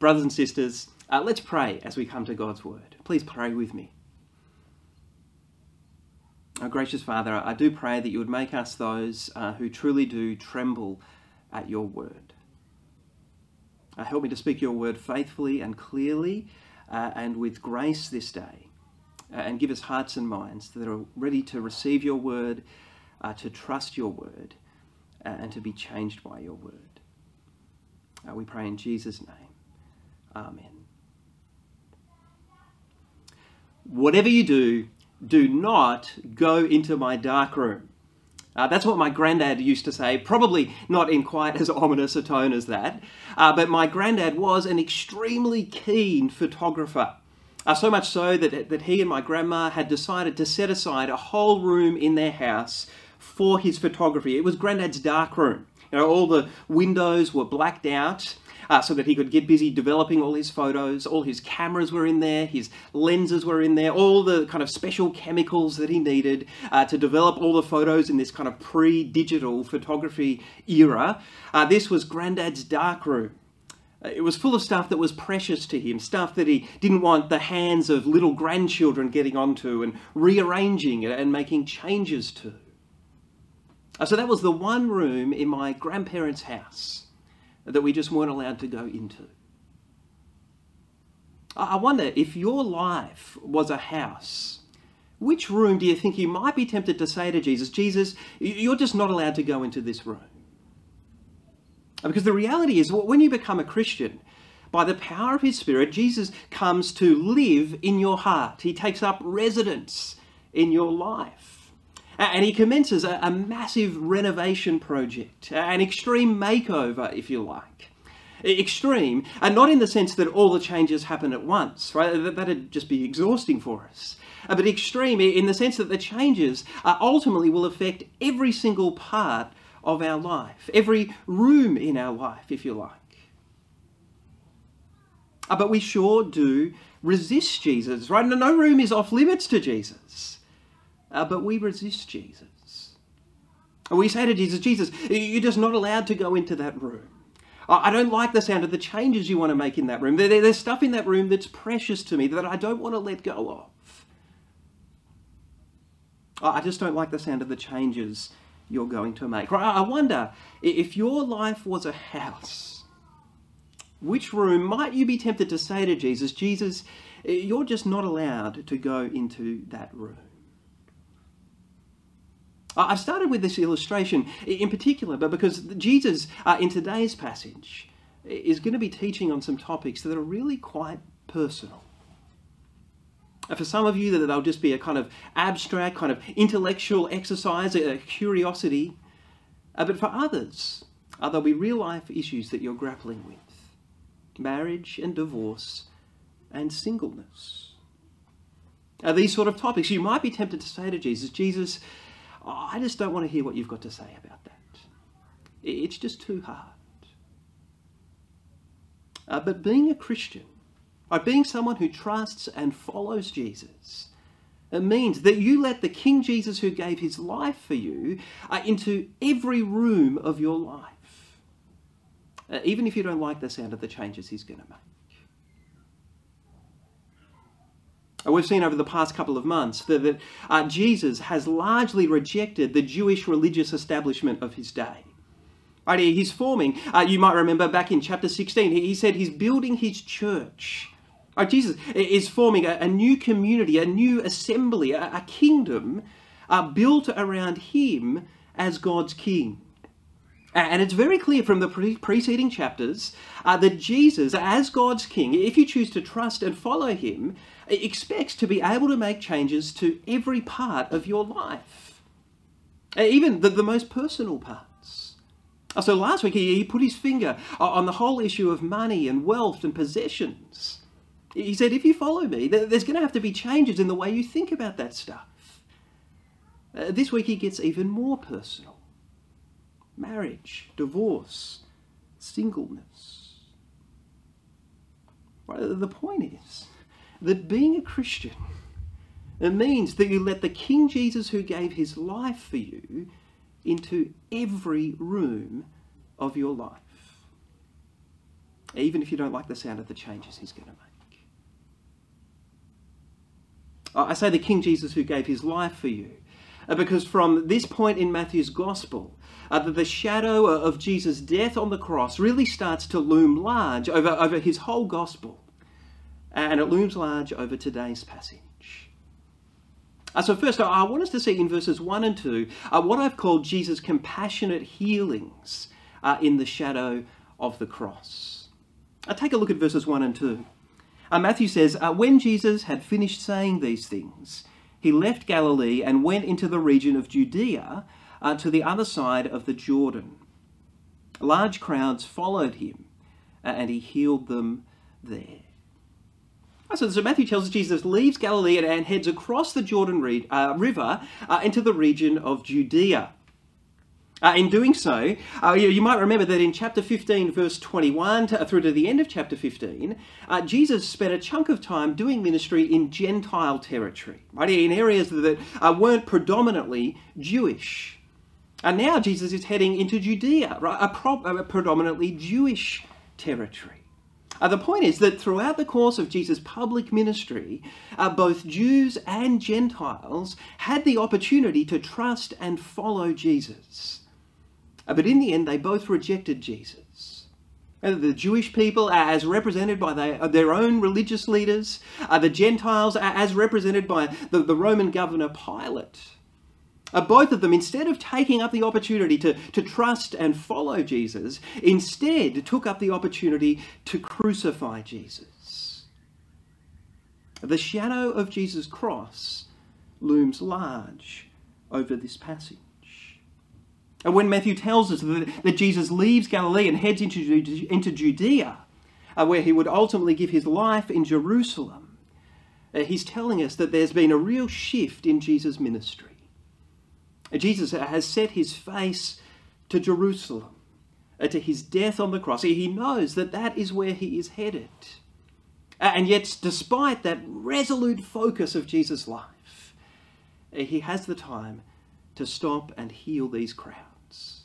Brothers and sisters, uh, let's pray as we come to God's word. Please pray with me. Our gracious Father, I do pray that you would make us those uh, who truly do tremble at your word. Uh, help me to speak your word faithfully and clearly uh, and with grace this day. Uh, and give us hearts and minds that are ready to receive your word, uh, to trust your word, and to be changed by your word. we pray in Jesus' name. Amen. Whatever you do, do not go into my dark room. Uh, that's what my granddad used to say, probably not in quite as ominous a tone as that. Uh, but my granddad was an extremely keen photographer. Uh, so much so that, that he and my grandma had decided to set aside a whole room in their house for his photography. It was granddad's dark room. You know, all the windows were blacked out uh, so that he could get busy developing all his photos. All his cameras were in there, his lenses were in there, all the kind of special chemicals that he needed uh, to develop all the photos in this kind of pre digital photography era. Uh, this was Grandad's dark room. Uh, it was full of stuff that was precious to him, stuff that he didn't want the hands of little grandchildren getting onto and rearranging and making changes to. Uh, so that was the one room in my grandparents' house that we just weren't allowed to go into. I wonder if your life was a house, which room do you think you might be tempted to say to Jesus, Jesus, you're just not allowed to go into this room? Because the reality is, when you become a Christian, by the power of His Spirit, Jesus comes to live in your heart. He takes up residence in your life. And he commences a, a massive renovation project, an extreme makeover, if you like. Extreme, and not in the sense that all the changes happen at once, right? That'd just be exhausting for us. Uh, but extreme in the sense that the changes uh, ultimately will affect every single part of our life, every room in our life, if you like. Uh, but we sure do resist Jesus, right? No room is off limits to Jesus. Uh, but we resist Jesus. We say to Jesus, Jesus, you're just not allowed to go into that room. I don't like the sound of the changes you want to make in that room. There's stuff in that room that's precious to me that I don't want to let go of. I just don't like the sound of the changes you're going to make. I wonder if your life was a house, which room might you be tempted to say to Jesus, Jesus, you're just not allowed to go into that room? I've started with this illustration in particular, but because Jesus uh, in today's passage is going to be teaching on some topics that are really quite personal. For some of you, that they'll just be a kind of abstract, kind of intellectual exercise, a curiosity. Uh, but for others, uh, there'll be real life issues that you're grappling with marriage and divorce and singleness. Uh, these sort of topics, you might be tempted to say to Jesus, Jesus, I just don't want to hear what you've got to say about that. It's just too hard. Uh, but being a Christian, by being someone who trusts and follows Jesus, it means that you let the King Jesus who gave his life for you uh, into every room of your life, uh, even if you don't like the sound of the changes he's going to make. We've seen over the past couple of months that, that uh, Jesus has largely rejected the Jewish religious establishment of his day. Right, he's forming, uh, you might remember back in chapter 16, he, he said he's building his church. Right, Jesus is forming a, a, new community, a new assembly, a, a kingdom uh, built around him as God's king. And it's very clear from the pre- preceding chapters uh, that Jesus, as God's king, if you choose to trust and follow him, expects to be able to make changes to every part of your life, uh, even the, the most personal parts. Uh, so last week he, put his finger on the whole issue of money and wealth and possessions. He said, if you follow me, there's going to have to be changes in the way you think about that stuff. Uh, this week he gets even more personal marriage, divorce, singleness. The point is that being a Christian it means that you let the King Jesus who gave his life for you into every room of your life. even if you don't like the sound of the changes he's going to make. I say the King Jesus who gave his life for you, uh, because from this point in Matthew's Gospel, uh, that the shadow of Jesus' death on the cross really starts to loom large over, over his whole Gospel, and it looms large over today's passage. Uh, so, first, I want us to see in verses 1 and 2 uh, what I've called Jesus' compassionate healings uh, in the shadow of the cross. Uh, take a look at verses 1 and 2. Uh, Matthew says, uh, When Jesus had finished saying these things, he left Galilee and went into the region of Judea uh, to the other side of the Jordan. Large crowds followed him, uh, and he healed them there. So, so, Matthew tells us Jesus leaves Galilee and, heads across the Jordan re- uh, River uh, into the region of Judea. Uh, in doing so, uh, you, you, might remember that in chapter 15, verse 21 to, through to the end of chapter 15, uh, Jesus spent a chunk of time doing ministry in Gentile territory, right, in areas that uh, weren't predominantly Jewish. And now Jesus is heading into Judea, right, a, pro- a predominantly Jewish territory. Uh, the point is that throughout the course of Jesus' public ministry, uh, both Jews and Gentiles had the opportunity to trust and follow Jesus. Uh, but in the end, they both rejected Jesus. Uh, the Jewish people, as represented by their, uh, their own religious leaders, uh, the Gentiles, as represented by the, the Roman governor Pilate. Uh, both of them, instead of taking up the opportunity to, to trust and follow Jesus, instead took up the opportunity to crucify Jesus. The shadow of Jesus' cross looms large over this passage. And when Matthew tells us that, that Jesus leaves Galilee and heads into, into Judea, uh, where he would ultimately give his life in Jerusalem, uh, he's telling us that there's been a real shift in Jesus' ministry. Jesus has set his face to Jerusalem, uh, to his death on the cross. He knows that that is where he is headed. And yet, despite that resolute focus of Jesus' life, uh, he has the time to stop and heal these crowds.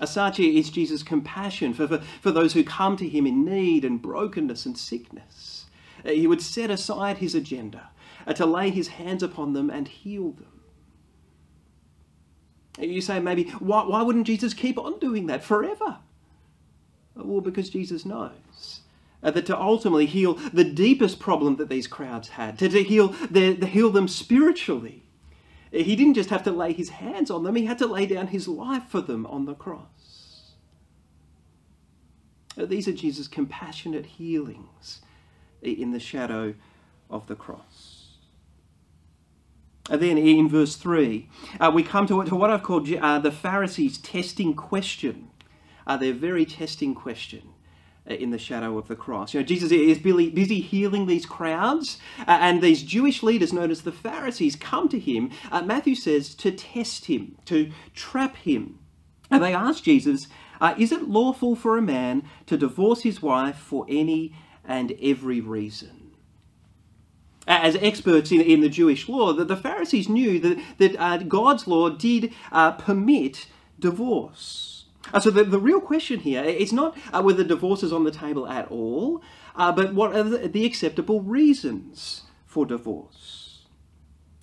As such is Jesus' compassion for, for, for those who come to him in need and brokenness and sickness. Uh, he would set aside his agenda to lay his hands upon them and heal them. You say maybe, why, why wouldn't Jesus keep on doing that forever? Well, because Jesus knows uh, that to ultimately heal the deepest problem that these crowds had, to, to heal, their, to heal them spiritually, he didn't just have to lay his hands on them, he had to lay down his life for them on the cross. Uh, these are Jesus' compassionate healings in the shadow of the cross. And then in verse 3, uh, we come to, to, what I've called uh, the Pharisees' testing question, uh, their very testing question uh, in the shadow of the cross. You know, Jesus is busy healing these crowds, uh, and these Jewish leaders, known as the Pharisees, come to him, uh, Matthew says, to test him, to trap him. And they ask Jesus, Is it lawful for a man to divorce his wife for any and every reason? As experts in, in the Jewish law, that the Pharisees knew that, that uh, God's law did uh, permit divorce. Uh, so the, the real question here is not uh, whether divorce is on the table at all, uh, but what are the, the, acceptable reasons for divorce.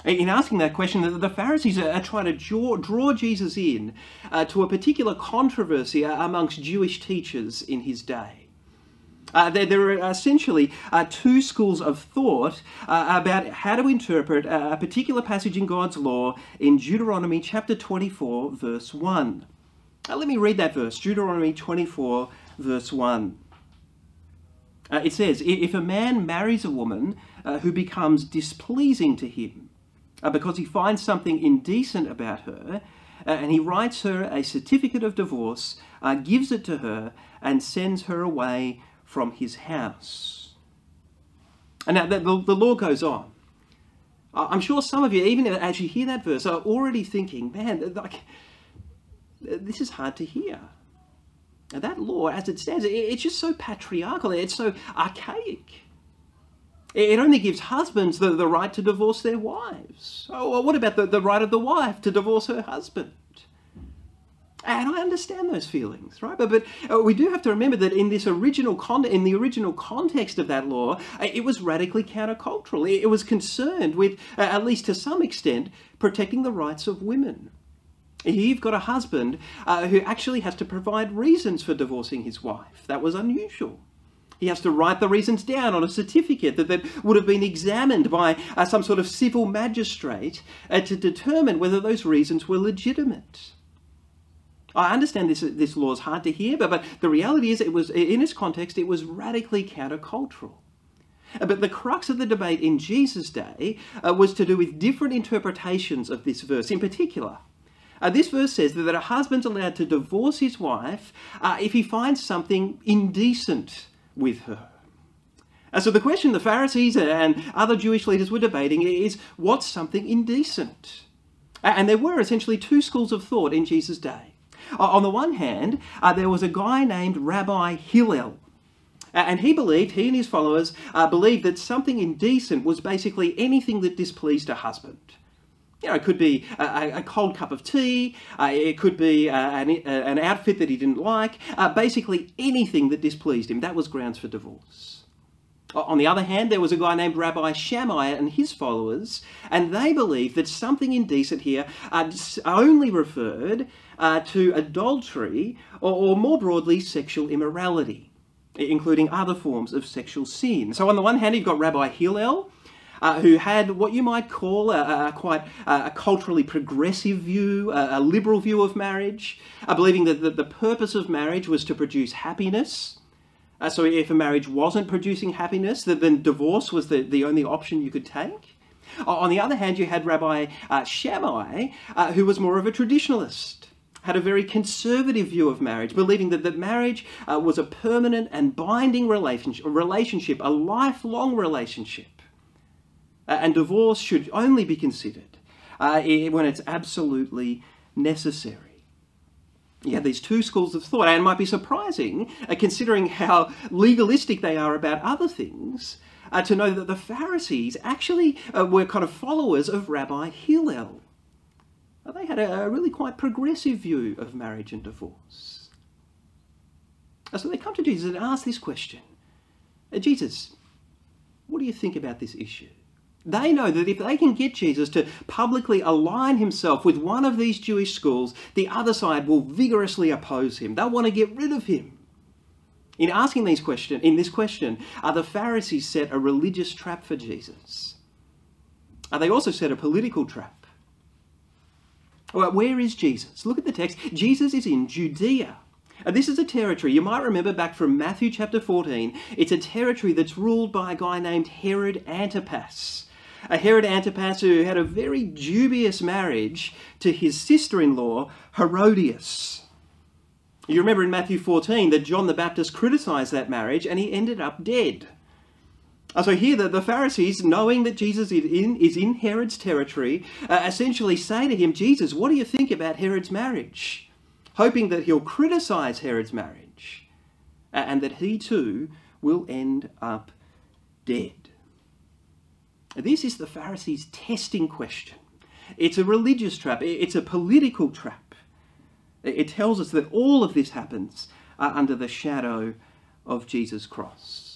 In asking that question, the, Pharisees are, trying to draw, draw Jesus in uh, to a particular controversy amongst Jewish teachers in his day. Uh, there, there, are essentially uh, two schools of thought uh, about how to interpret a particular passage in God's law in Deuteronomy chapter 24, verse 1. Uh, let me read that verse Deuteronomy 24, verse 1. Uh, it says, If a man marries a woman uh, who becomes displeasing to him because he finds something indecent about her, and he writes her a certificate of divorce, gives it to her, and sends her away from his house. And now the, the, the law goes on. I'm sure some of you, even as you hear that verse, are already thinking, man, like, this is hard to hear. Now, that law, as it stands, it's just so patriarchal, it's so archaic. It only gives husbands the, the right to divorce their wives. Oh, well, what about the, the right of the wife to divorce her husband? And I understand those feelings, right? But, but uh, we do have to remember that in this original con- in the original context of that law, uh, it was radically countercultural. It, it was concerned with, uh, at least to some extent, protecting the rights of women. You've got a husband uh, who actually has to provide reasons for divorcing his wife. That was unusual. He has to write the reasons down on a certificate that, that would have been examined by uh, some sort of civil magistrate uh, to determine whether those reasons were legitimate. I understand this, this law is hard to hear, but, but the reality is it was, in its context, it was radically countercultural. But the crux of the debate in Jesus' day uh, was to do with different interpretations of this verse. In particular, uh, this verse says that, a husband's allowed to divorce his wife uh, if he finds something indecent with her. So the question the Pharisees and other Jewish leaders were debating is what's something indecent? And there were essentially two schools of thought in Jesus' day. On the one hand, uh, there was a guy named Rabbi Hillel. And he believed, he and his followers uh, believed that something indecent was basically anything that displeased a husband. You know, it could be a, a cold cup of tea, uh, it could be uh, an, uh, an, outfit that he didn't like, uh, basically anything that displeased him. That was grounds for divorce. On the other hand, there was a guy named Rabbi Shammai and his followers, and they believed that something indecent here uh, only referred uh, to adultery or, or more broadly sexual immorality, including other forms of sexual sin. So, on the one hand, you've got Rabbi Hillel. Uh, who had what you might call a, a quite a culturally progressive view, a, a liberal view of marriage, uh, believing that the, purpose of marriage was to produce happiness. Uh, so if a marriage wasn't producing happiness, then divorce was the, the only option you could take. On the other hand, you had Rabbi uh, Shammai, uh, who was more of a traditionalist had a very conservative view of marriage, believing that, that marriage uh, was a permanent and binding relationship, relationship a lifelong relationship. Uh, and divorce should only be considered uh, when it's absolutely necessary. Have these two schools of thought, and might be surprising, uh, considering how legalistic they are about other things, uh, to know that the Pharisees actually uh, were kind of followers of Rabbi Hillel they had a, really quite progressive view of marriage and divorce. So they come to Jesus and ask this question uh, Jesus, what do you think about this issue? They know that if they can get Jesus to publicly align himself with one of these Jewish schools, the other side will vigorously oppose him. They'll want to get rid of him. In asking these question, in this question, are the Pharisees set a religious trap for Jesus? Are they also set a political trap? Well, where is Jesus? Look at the text. Jesus is in Judea. And this is a territory, you might remember back from Matthew chapter 14, it's a territory that's ruled by a guy named Herod Antipas. A Herod Antipas who had a very dubious marriage to his sister in law, Herodias. You remember in Matthew 14 that John the Baptist criticized that marriage and he ended up dead. Uh, so here, the, the Pharisees, knowing that Jesus is in, is in Herod's territory, uh, essentially say to him, Jesus, what do you think about Herod's marriage? Hoping that he'll criticize Herod's marriage uh, and that he too will end up dead. This is the Pharisees' testing question. It's a religious trap, it's a political trap. It tells us that all of this happens uh, under the shadow of Jesus' cross.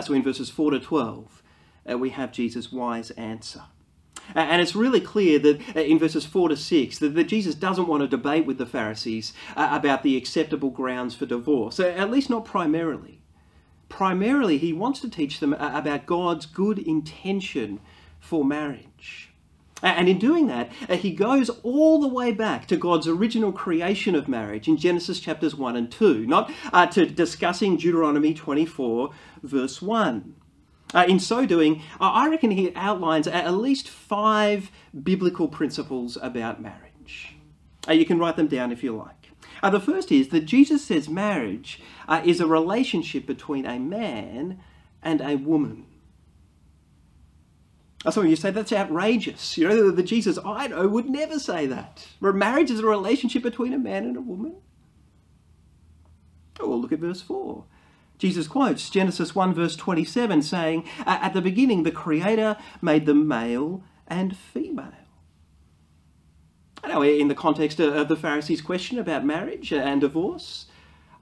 So in verses 4 to 12, uh, we have Jesus' wise answer. And it's really clear that uh, in verses 4 to 6 that, that Jesus doesn't want to debate with the Pharisees uh, about the acceptable grounds for divorce, uh, at least not primarily. Primarily, he wants to teach them about God's good intention for marriage. And in doing that, he goes all the way back to God's original creation of marriage in Genesis chapters 1 and 2, not uh, to discussing Deuteronomy 24, verse 1. Uh, in so doing, I reckon he outlines at least five biblical principles about marriage. Uh, you can write them down if you like. Uh, the first is that Jesus says marriage uh, is a relationship between a man and a woman. Some of you say that's outrageous. You know, the Jesus I know would never say that. Marriage is a relationship between a man and a woman. Oh, well, look at verse 4. Jesus quotes Genesis 1, verse 27, saying, At the beginning, the Creator made them male and female. Now, in the context of the Pharisees' question about marriage and divorce,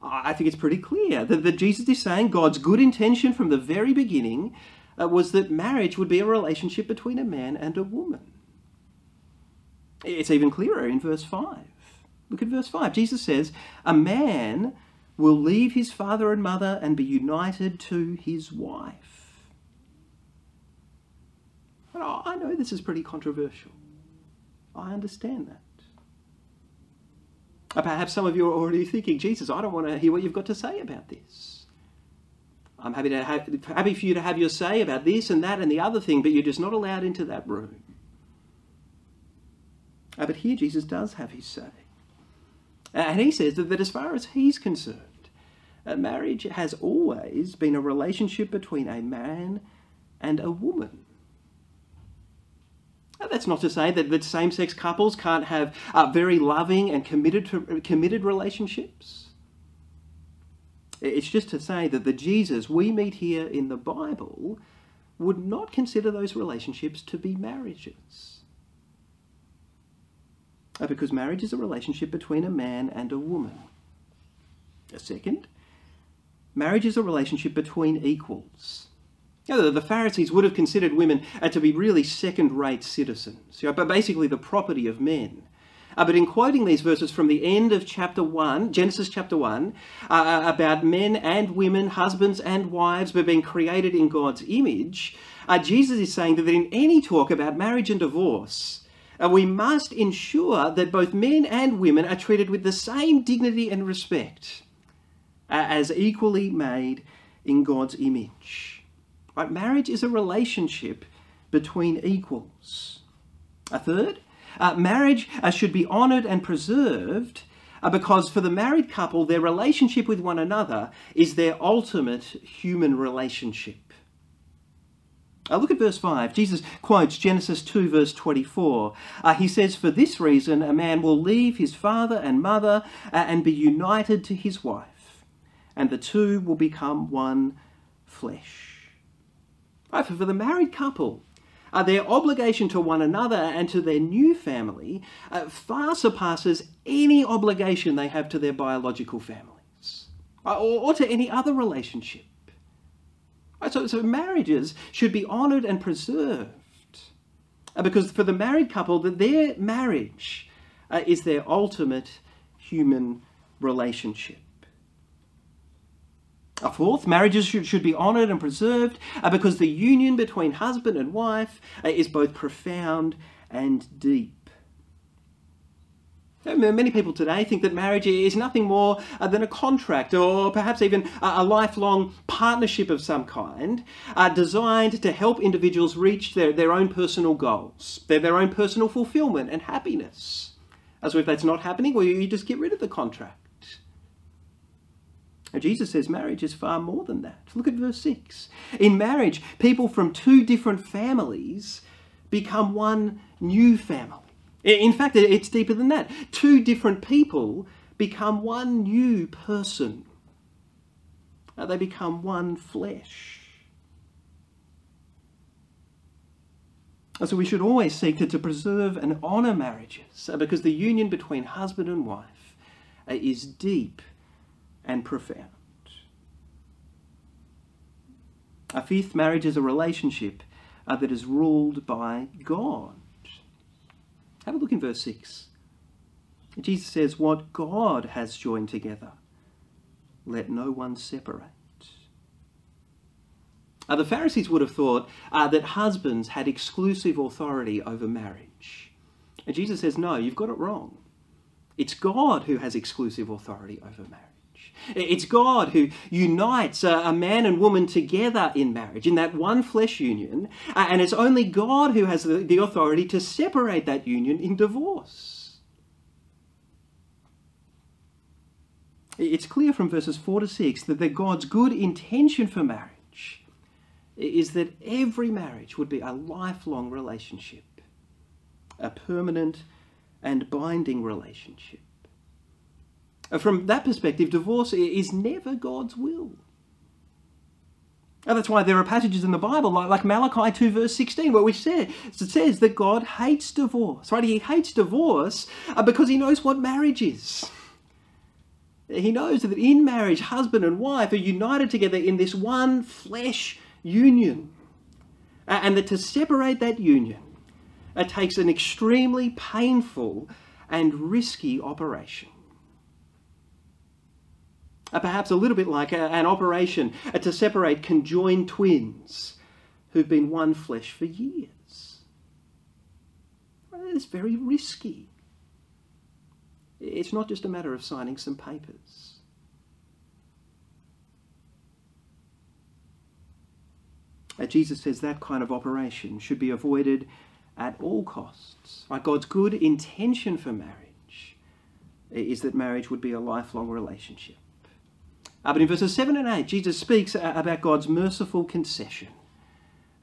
I think it's pretty clear that, that Jesus is saying God's good intention from the very beginning uh, was that marriage would be a relationship between a man and a woman. It's even clearer in verse 5. Look at verse 5. Jesus says, A man will leave his father and mother and be united to his wife. But I know this is pretty controversial. I understand that. Perhaps some of you are already thinking, Jesus, I don't want to hear what you've got to say about this. I'm happy, to have, happy for you to have your say about this and that and the other thing, but you're just not allowed into that room. Uh, but here Jesus does have his say. And he says that, that as far as he's concerned, a marriage has always been a relationship between a man and a woman. That's not to say that, that same sex couples can't have uh, very loving and committed, to, committed relationships. It's just to say that the Jesus we meet here in the Bible would not consider those relationships to be marriages. Uh, because marriage is a relationship between a man and a woman. A second, marriage is a relationship between equals. You know, the Pharisees would have considered women uh, to be really second rate citizens, you know, but basically the property of men. Uh, but in quoting these verses from the end of chapter 1, Genesis chapter 1, uh, uh about men and women, husbands and wives, but being created in God's image, uh, Jesus is saying that in any talk about marriage and divorce, uh, we must ensure that both men and women are treated with the same dignity and respect uh, as equally made in God's image. Right? Marriage is a relationship between equals. A third, uh, marriage uh, should be honoured and preserved uh, because for the married couple, their relationship with one another is their ultimate human relationship. Uh, look at verse 5. Jesus quotes Genesis 2, verse 24. Uh, he says, For this reason, a man will leave his father and mother uh, and be united to his wife, and the two will become one flesh. Right, for the married couple, uh, their obligation to one another and to their new family uh, far surpasses any obligation they have to their biological families uh, or, or, to any other relationship. So, so marriages should be honoured and preserved uh, because for the married couple, that their marriage uh, is their ultimate human relationship. A fourth, marriages should, should be honoured and preserved uh, because the union between husband and wife uh, is both profound and deep. Many people today think that marriage is nothing more uh, than a contract or perhaps even a lifelong partnership of some kind designed to help individuals reach their, their own personal goals, their, their own personal fulfillment and happiness. As if that's not happening, well, you just get rid of the contract. Jesus says marriage is far more than that. Look at verse 6. In marriage, people from two different families become one new family. In fact, it's deeper than that. Two different people become one new person. Uh, they become one flesh. So we should always seek to, to preserve and honour marriages uh, because the union between husband and wife uh, is deep and profound. A fifth, marriage is a relationship uh, that is ruled by God. Have a look in verse 6. Jesus says, What God has joined together, let no one separate. Uh, the Pharisees would have thought uh, that husbands had exclusive authority over marriage. And Jesus says, No, you've got it wrong. It's God who has exclusive authority over marriage. It's God who unites a, man and woman together in marriage, in that one flesh union, and it's only God who has the, authority to separate that union in divorce. It's clear from verses 4 to 6 that God's good intention for marriage is that every marriage would be a lifelong relationship, a permanent and binding relationship. From that perspective, divorce is never God's will. And that's why there are passages in the Bible, like, like Malachi 2, verse 16, where we say, it says that God hates divorce, right? He hates divorce uh, because he knows what marriage is. He knows that in marriage, husband and wife are united together in this one flesh union. And that to separate that union, it takes an extremely painful and risky operation. Perhaps a little bit like a, an operation uh, to separate conjoined twins who've been one flesh for years. It's very risky. It's not just a matter of signing some papers. Uh, Jesus says that kind of operation should be avoided at all costs. Like God's good intention for marriage is that marriage would be a lifelong relationship. Uh, but in verses 7 and 8, Jesus speaks uh, about God's merciful concession,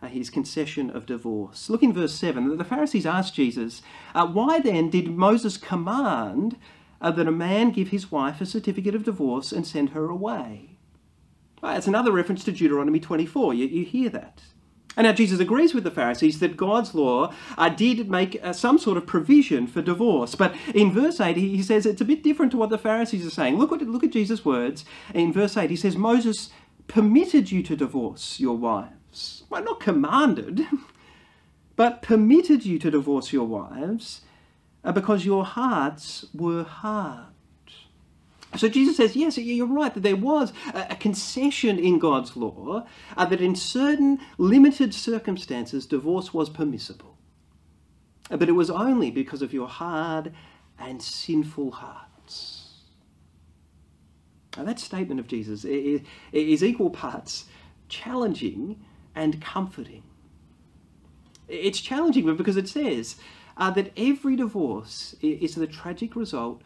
uh, his concession of divorce. Look in verse 7. The Pharisees asked Jesus, uh, Why then did Moses command uh, that a man give his wife a certificate of divorce and send her away? It's another reference to Deuteronomy 24. You, you hear that. And now Jesus agrees with the Pharisees that God's law uh, did make uh, some sort of provision for divorce. But in verse 8, he, says it's a bit different to what the Pharisees are saying. Look at, look at Jesus' words. In verse 8, he says, Moses permitted you to divorce your wives. Well, not commanded, but permitted you to divorce your wives uh, because your hearts were hard. So Jesus says, yes, you're right, that there was a concession in God's law uh, that in certain limited circumstances divorce was permissible. Uh, but it was only because of your hard and sinful hearts. Now, that statement of Jesus is, equal parts challenging and comforting. It's challenging because it says uh, that every divorce is the tragic result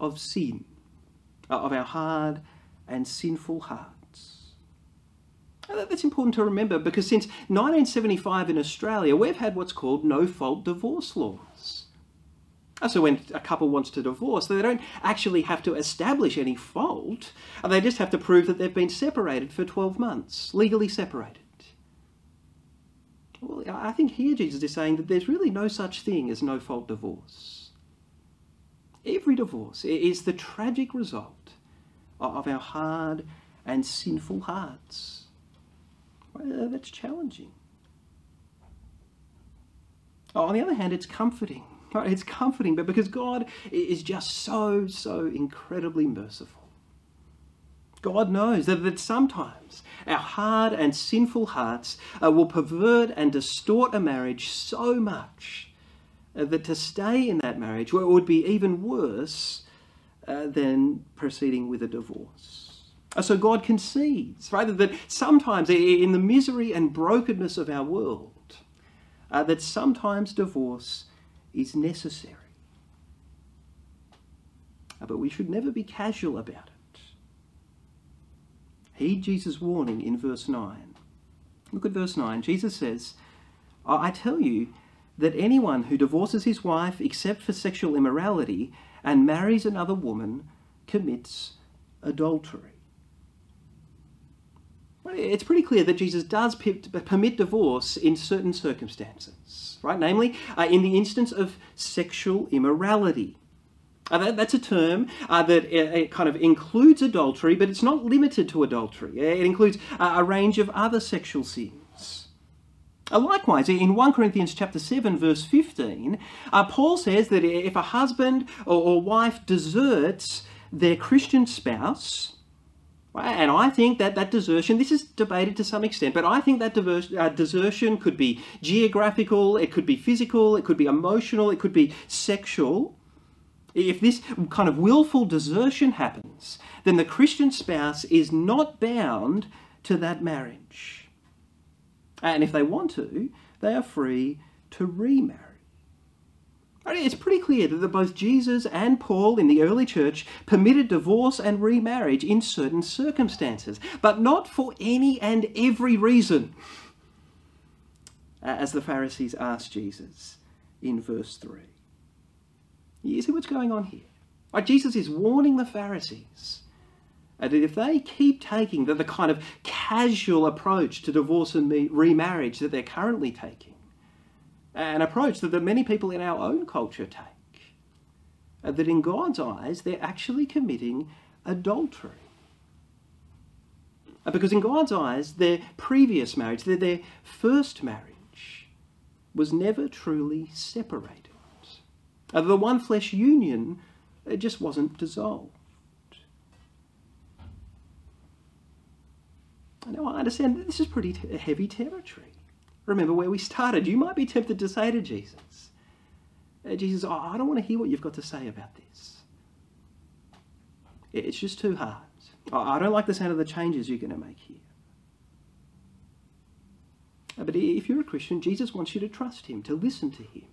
of sin of our hard and sinful hearts. That's important to remember because since 1975 in Australia, we've had what's called no fault divorce laws. Uh, so when a couple wants to divorce, they don't actually have to establish any fault. Uh, they just have to prove that they've been separated for 12 months, legally separated. Well, I think here Jesus is saying that there's really no such thing as no fault divorce. Every divorce is the tragic result of our hard and sinful hearts. Well, that's challenging. On the other hand, it's comforting. It's comforting, but because God is just so, so incredibly merciful. God knows that, that sometimes our hard and sinful hearts uh, will pervert and distort a marriage so much uh, that to stay in that marriage well, would be even worse uh, than proceeding with a divorce. Uh, so God concedes, right, that sometimes in the misery and brokenness of our world, uh, that sometimes divorce is necessary. But we should never be casual about it. Heed Jesus' warning in verse 9. Look at verse 9. Jesus says, I tell you that anyone who divorces his wife except for sexual immorality and marries another woman commits adultery. It's pretty clear that Jesus does permit divorce in certain circumstances, right? Namely, uh, in the instance of sexual immorality. Uh, that, that's a term uh, that uh, kind of includes adultery, but it's not limited to adultery. It includes a range of other sexual sins. Uh, likewise, in 1 Corinthians chapter 7, verse 15, uh, Paul says that if a husband or, or wife deserts their Christian spouse, and I think that that desertion, this is debated to some extent, but I think that diverse, uh, desertion could be geographical, it could be physical, it could be emotional, it could be sexual. If this kind of willful desertion happens, then the Christian spouse is not bound to that marriage. And if they want to, they are free to remarry. It's pretty clear that both Jesus and Paul in the early church permitted divorce and remarriage in certain circumstances, but not for any and every reason, as the Pharisees asked Jesus in verse 3. You see what's going on here? Jesus is warning the Pharisees And if they keep taking the, the kind of casual approach to divorce and remarriage that they're currently taking, an approach that, that many people in our own culture take, that in God's eyes they're actually committing adultery. Because in God's eyes, their previous marriage, their, their first marriage, was never truly separated. The one flesh union just wasn't dissolved. Now, I understand this is pretty t- heavy territory. Remember where we started. You might be tempted to say to Jesus, uh, Jesus, I don't want to hear what you've got to say about this. It's just too hard. I don't like the sound of the changes you're going to make here. Uh, but if you're a Christian, Jesus wants you to trust him, to listen to him.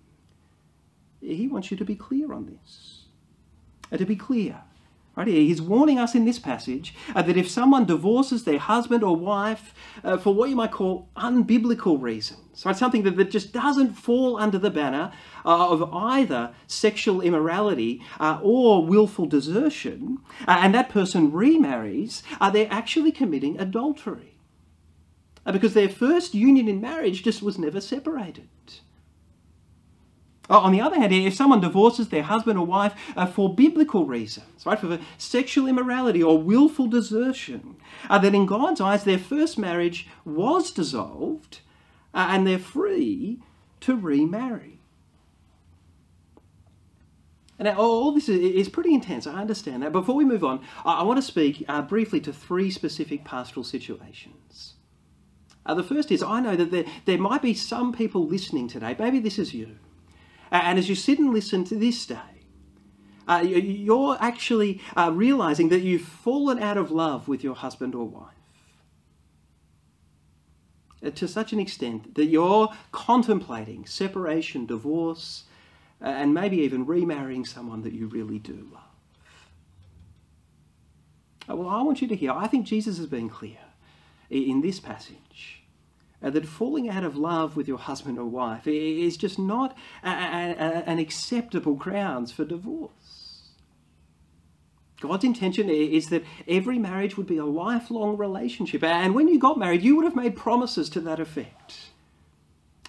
He wants you to be clear on this. And to be clear, right here, he's warning us in this passage uh, that if someone divorces their husband or wife uh, for what you might call unbiblical reasons, right, something that, that just doesn't fall under the banner uh, of either sexual immorality uh, or willful desertion, uh, and that person remarries, uh, they're actually committing adultery. because their first union in marriage just was never separated. On the other hand, if someone divorces their husband or wife uh, for biblical reasons, right, for sexual immorality or willful desertion, uh, then in God's eyes their first marriage was dissolved uh, and they're free to remarry. And all this is pretty intense, I understand that. Before we move on, I want to speak uh, briefly to three specific pastoral situations. Uh, the first is I know that there, there might be some people listening today, maybe this is you and as you sit and listen to this day, uh, you're actually uh, realizing that you've fallen out of love with your husband or wife. Uh, to such an extent that you're contemplating separation, divorce, uh, and maybe even remarrying someone that you really do love. Uh, well, I want you to hear, I think Jesus has been clear in this passage uh, that falling out of love with your husband or wife is just not a, a, a, an acceptable grounds for divorce. God's intention is that every marriage would be a lifelong relationship. And when you got married, you would have made promises to that effect.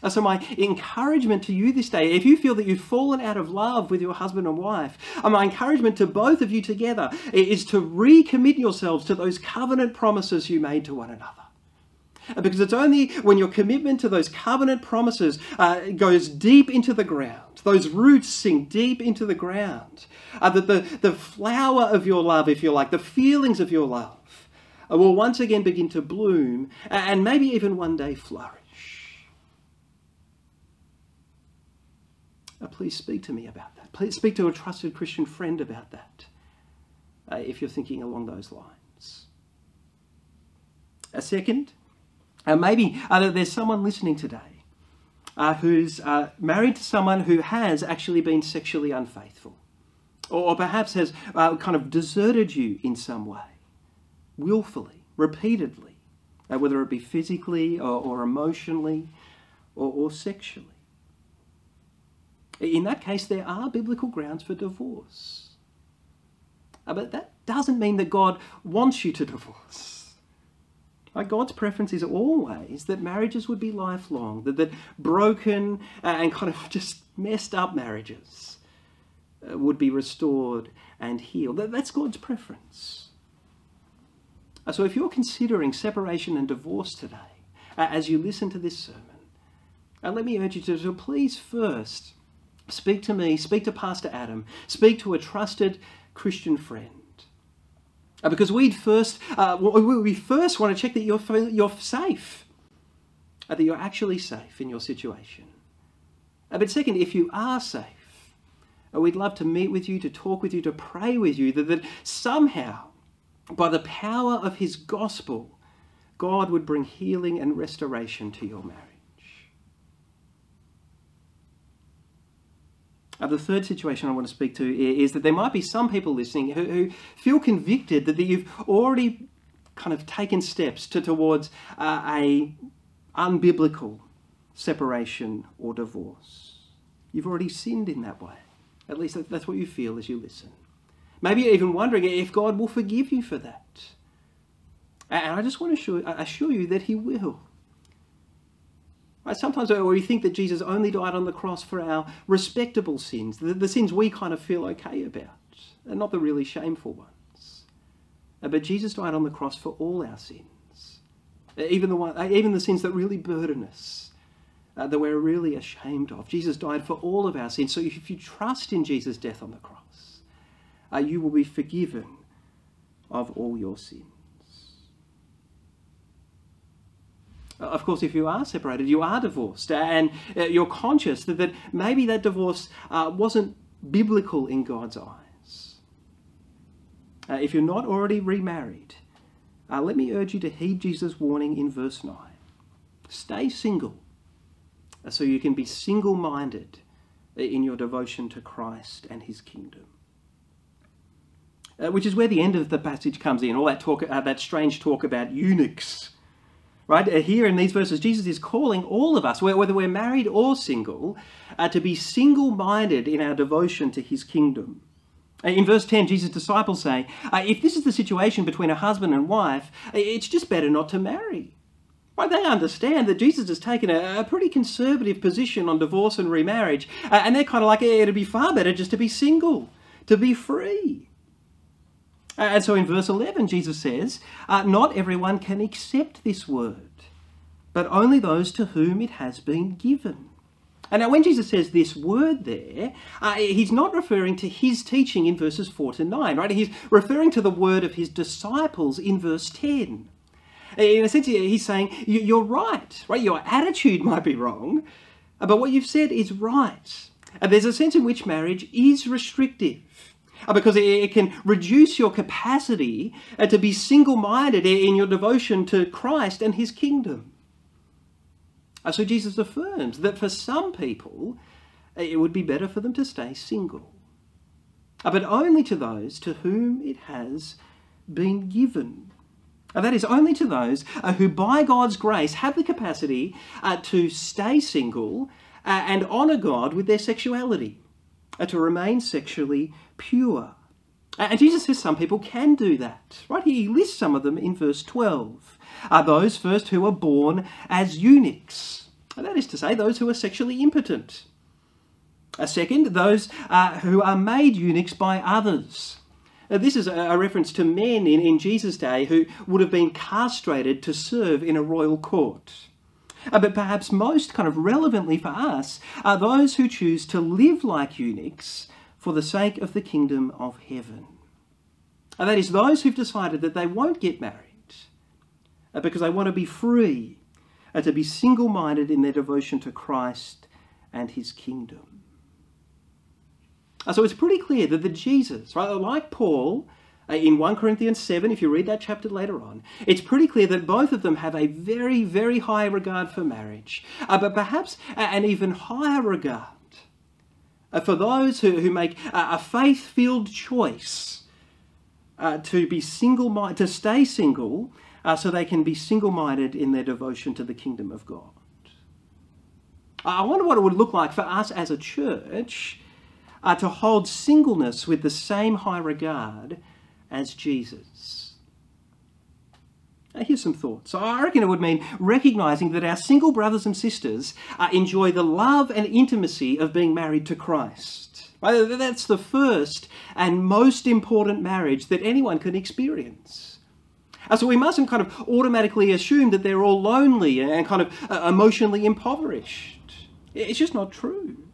So, my encouragement to you this day, if you feel that you've fallen out of love with your husband and wife, my encouragement to both of you together is to recommit yourselves to those covenant promises you made to one another. Because it's only when your commitment to those covenant promises uh, goes deep into the ground, those roots sink deep into the ground, uh, that the, the flower of your love, if you like, the feelings of your love, uh, will once again begin to bloom and maybe even one day flourish. Uh, please speak to me about that. Please speak to a trusted Christian friend about that uh, if you're thinking along those lines. A second, uh, maybe uh, there's someone listening today uh, who's uh, married to someone who has actually been sexually unfaithful, or, or perhaps has uh, kind of deserted you in some way, willfully, repeatedly, uh, whether it be physically or, or emotionally or, or sexually. In that case, there are biblical grounds for divorce. but that doesn't mean that God wants you to divorce. Like God's preference is always that marriages would be lifelong, that, that broken and kind of just messed up marriages uh, would be restored and healed. That's God's preference. Uh, so if you're considering separation and divorce today, as you listen to this sermon, uh, let me urge you to, to please first speak to me, speak to Pastor Adam, speak to a trusted Christian friend uh, because we'd first, uh, we first want to check that you're, you're safe, uh, that you're actually safe in your situation. Uh, but second, if you are safe, we'd love to meet with you, to talk with you, to pray with you, that, that somehow, by the power of His gospel, God would bring healing and restoration to your marriage. Uh, the third situation I want to speak to is that there might be some people listening who, who feel convicted that, that you've already kind of taken steps to, towards uh, a unbiblical separation or divorce. You've already sinned in that way. At least that's what you feel as you listen. Maybe you're even wondering if God will forgive you for that. And I just want to assure, assure you that He will. Sometimes we think that Jesus only died on the cross for our respectable sins, the, the sins we kind of feel okay about, and not the really shameful ones. Uh, but Jesus died on the cross for all our sins, uh, even the, one, uh, even the sins that really burden us, uh, that we're really ashamed of. Jesus died for all of our sins. So if you trust in Jesus' death on the cross, uh, you will be forgiven of all your sins. Of course, if you are separated, you are divorced, and uh, you're conscious that, maybe that divorce uh, wasn't biblical in God's eyes. Uh, if you're not already remarried, uh, let me urge you to heed Jesus' warning in verse 9. Stay single uh, so you can be single minded in your devotion to Christ and his kingdom. Uh, which is where the end of the passage comes in, all that talk, that strange talk about eunuchs Right? Uh, here in these verses, Jesus is calling all of us, whether we're married or single, uh, to be single minded in our devotion to his kingdom. Uh, in verse 10, Jesus' disciples say, uh, If this is the situation between a husband and wife, it's just better not to marry. Right, they understand that Jesus has taken a, a pretty conservative position on divorce and remarriage, uh, and they're kind of like, it'd be far better just to be single, to be free. Uh, and so in verse 11, Jesus says, uh, Not everyone can accept this word, but only those to whom it has been given. And now, when Jesus says this word there, uh, he's not referring to his teaching in verses 4 to 9, right? He's referring to the word of his disciples in verse 10. In a sense, he's saying, You're right, right? Your attitude might be wrong, but what you've said is right. And there's a sense in which marriage is restrictive. Uh, because it can reduce your capacity uh, to be single minded in your devotion to Christ and his kingdom. Uh, so Jesus affirms that for some people, uh, it would be better for them to stay single, uh, but only to those to whom it has been given. And That is, only to those who, by God's grace, have the capacity to stay single and honour God with their sexuality to remain sexually pure. And Jesus says some people can do that, right? He lists some of them in verse 12. Are those first who are born as eunuchs, that is to say, those who are sexually impotent. A second, those uh, who are made eunuchs by others. Now, this is a reference to men in, in Jesus' day who would have been castrated to serve in a royal court. Uh, but perhaps most kind of relevantly for us are those who choose to live like eunuchs for the sake of the kingdom of heaven. And that is those who've decided that they won't get married uh, because they want to be free and to be single minded in their devotion to Christ and his kingdom. Uh, so it's pretty clear that the Jesus, right, like Paul, uh, in 1 Corinthians 7, if you read that chapter later on, it's pretty clear that both of them have a very, very high regard for marriage, uh, but perhaps an even higher regard for those who, who make a faith filled choice uh, to be single minded, to stay single, uh, so they can be single minded in their devotion to the kingdom of God. I wonder what it would look like for us as a church uh, to hold singleness with the same high regard as Jesus. Here's some thoughts. I reckon it would mean recognizing that our single brothers and sisters uh, enjoy the love and intimacy of being married to Christ. That's the first and most important marriage that anyone can experience. Uh, so we mustn't kind of automatically assume that they're all lonely and kind of uh, emotionally impoverished. It's just not true.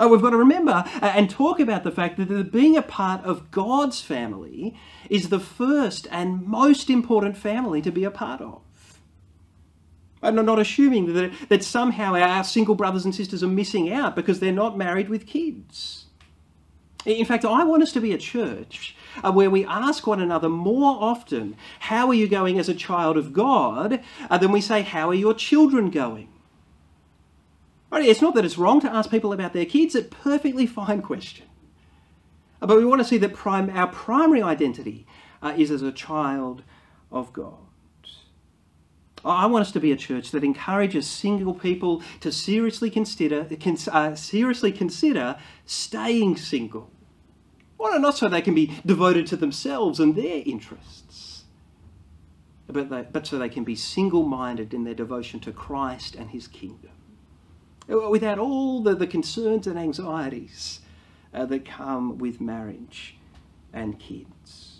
Oh, we've got to remember uh, and talk about the fact that being a part of God's family is the first and most important family to be a part of. And I'm not assuming that, that somehow our single brothers and sisters are missing out because they're not married with kids. In fact, I want us to be a church uh, where we ask one another more often, How are you going as a child of God? Uh, than we say, How are your children going? It's not that it's wrong to ask people about their kids, it's a perfectly fine question. Uh, but we want to see that prime, our primary identity uh, is as a child of God. I want us to be a church that encourages single people to seriously consider, uh, seriously consider staying single. Well, not so they can be devoted to themselves and their interests, but, they, but so they can be single minded in their devotion to Christ and his kingdom, without all the, the concerns and anxieties uh, that come with marriage and kids.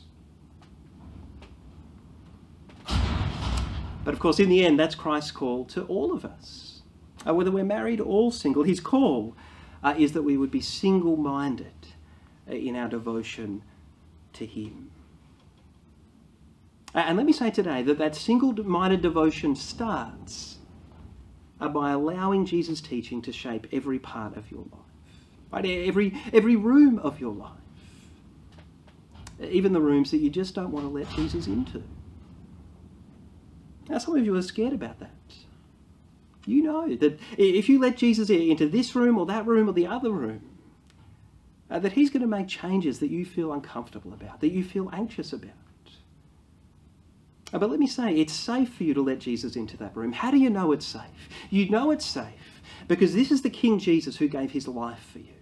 But of course, in the end, that's Christ's call to all of us. Uh, whether we're married or single, his call uh, is that we would be single minded in our devotion to Him. And let me say today that that single minded devotion starts by allowing Jesus' teaching to shape every part of your life, right? Every, every room of your life, even the rooms that you just don't want to let Jesus into. Now, some of you are scared about that. You know that if you let Jesus into this room or that room or the other room, uh, that He's going to make changes that you feel uncomfortable about, that you feel anxious about. Uh, but let me say, it's safe for you to let Jesus into that room. How do you know it's safe? You know it's safe because this is the King Jesus who gave His life for you.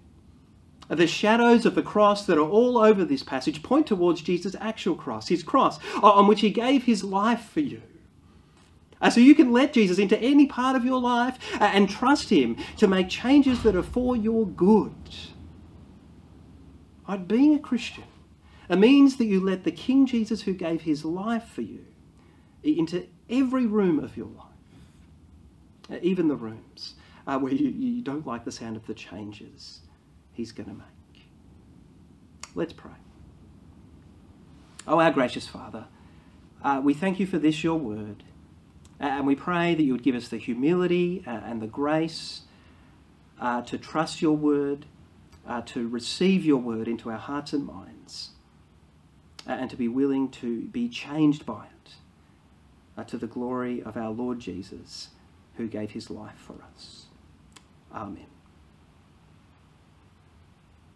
Uh, the shadows of the cross that are all over this passage point towards Jesus' actual cross, his cross, on which he gave his life for you. Uh, so you can let Jesus into any part of your life uh, and trust him to make changes that are for your good. Being a Christian it means that you let the King Jesus who gave his life for you into every room of your life, even the rooms uh, where you, you don't like the sound of the changes he's going to make. Let's pray. Oh, our gracious Father, uh, we thank you for this, your word, and we pray that you would give us the humility uh, and the grace uh, to trust your word uh, to receive your word into our hearts and minds uh, and to be willing to be changed by it uh, Uh, to the glory of our Lord Jesus who gave his life for us. Amen.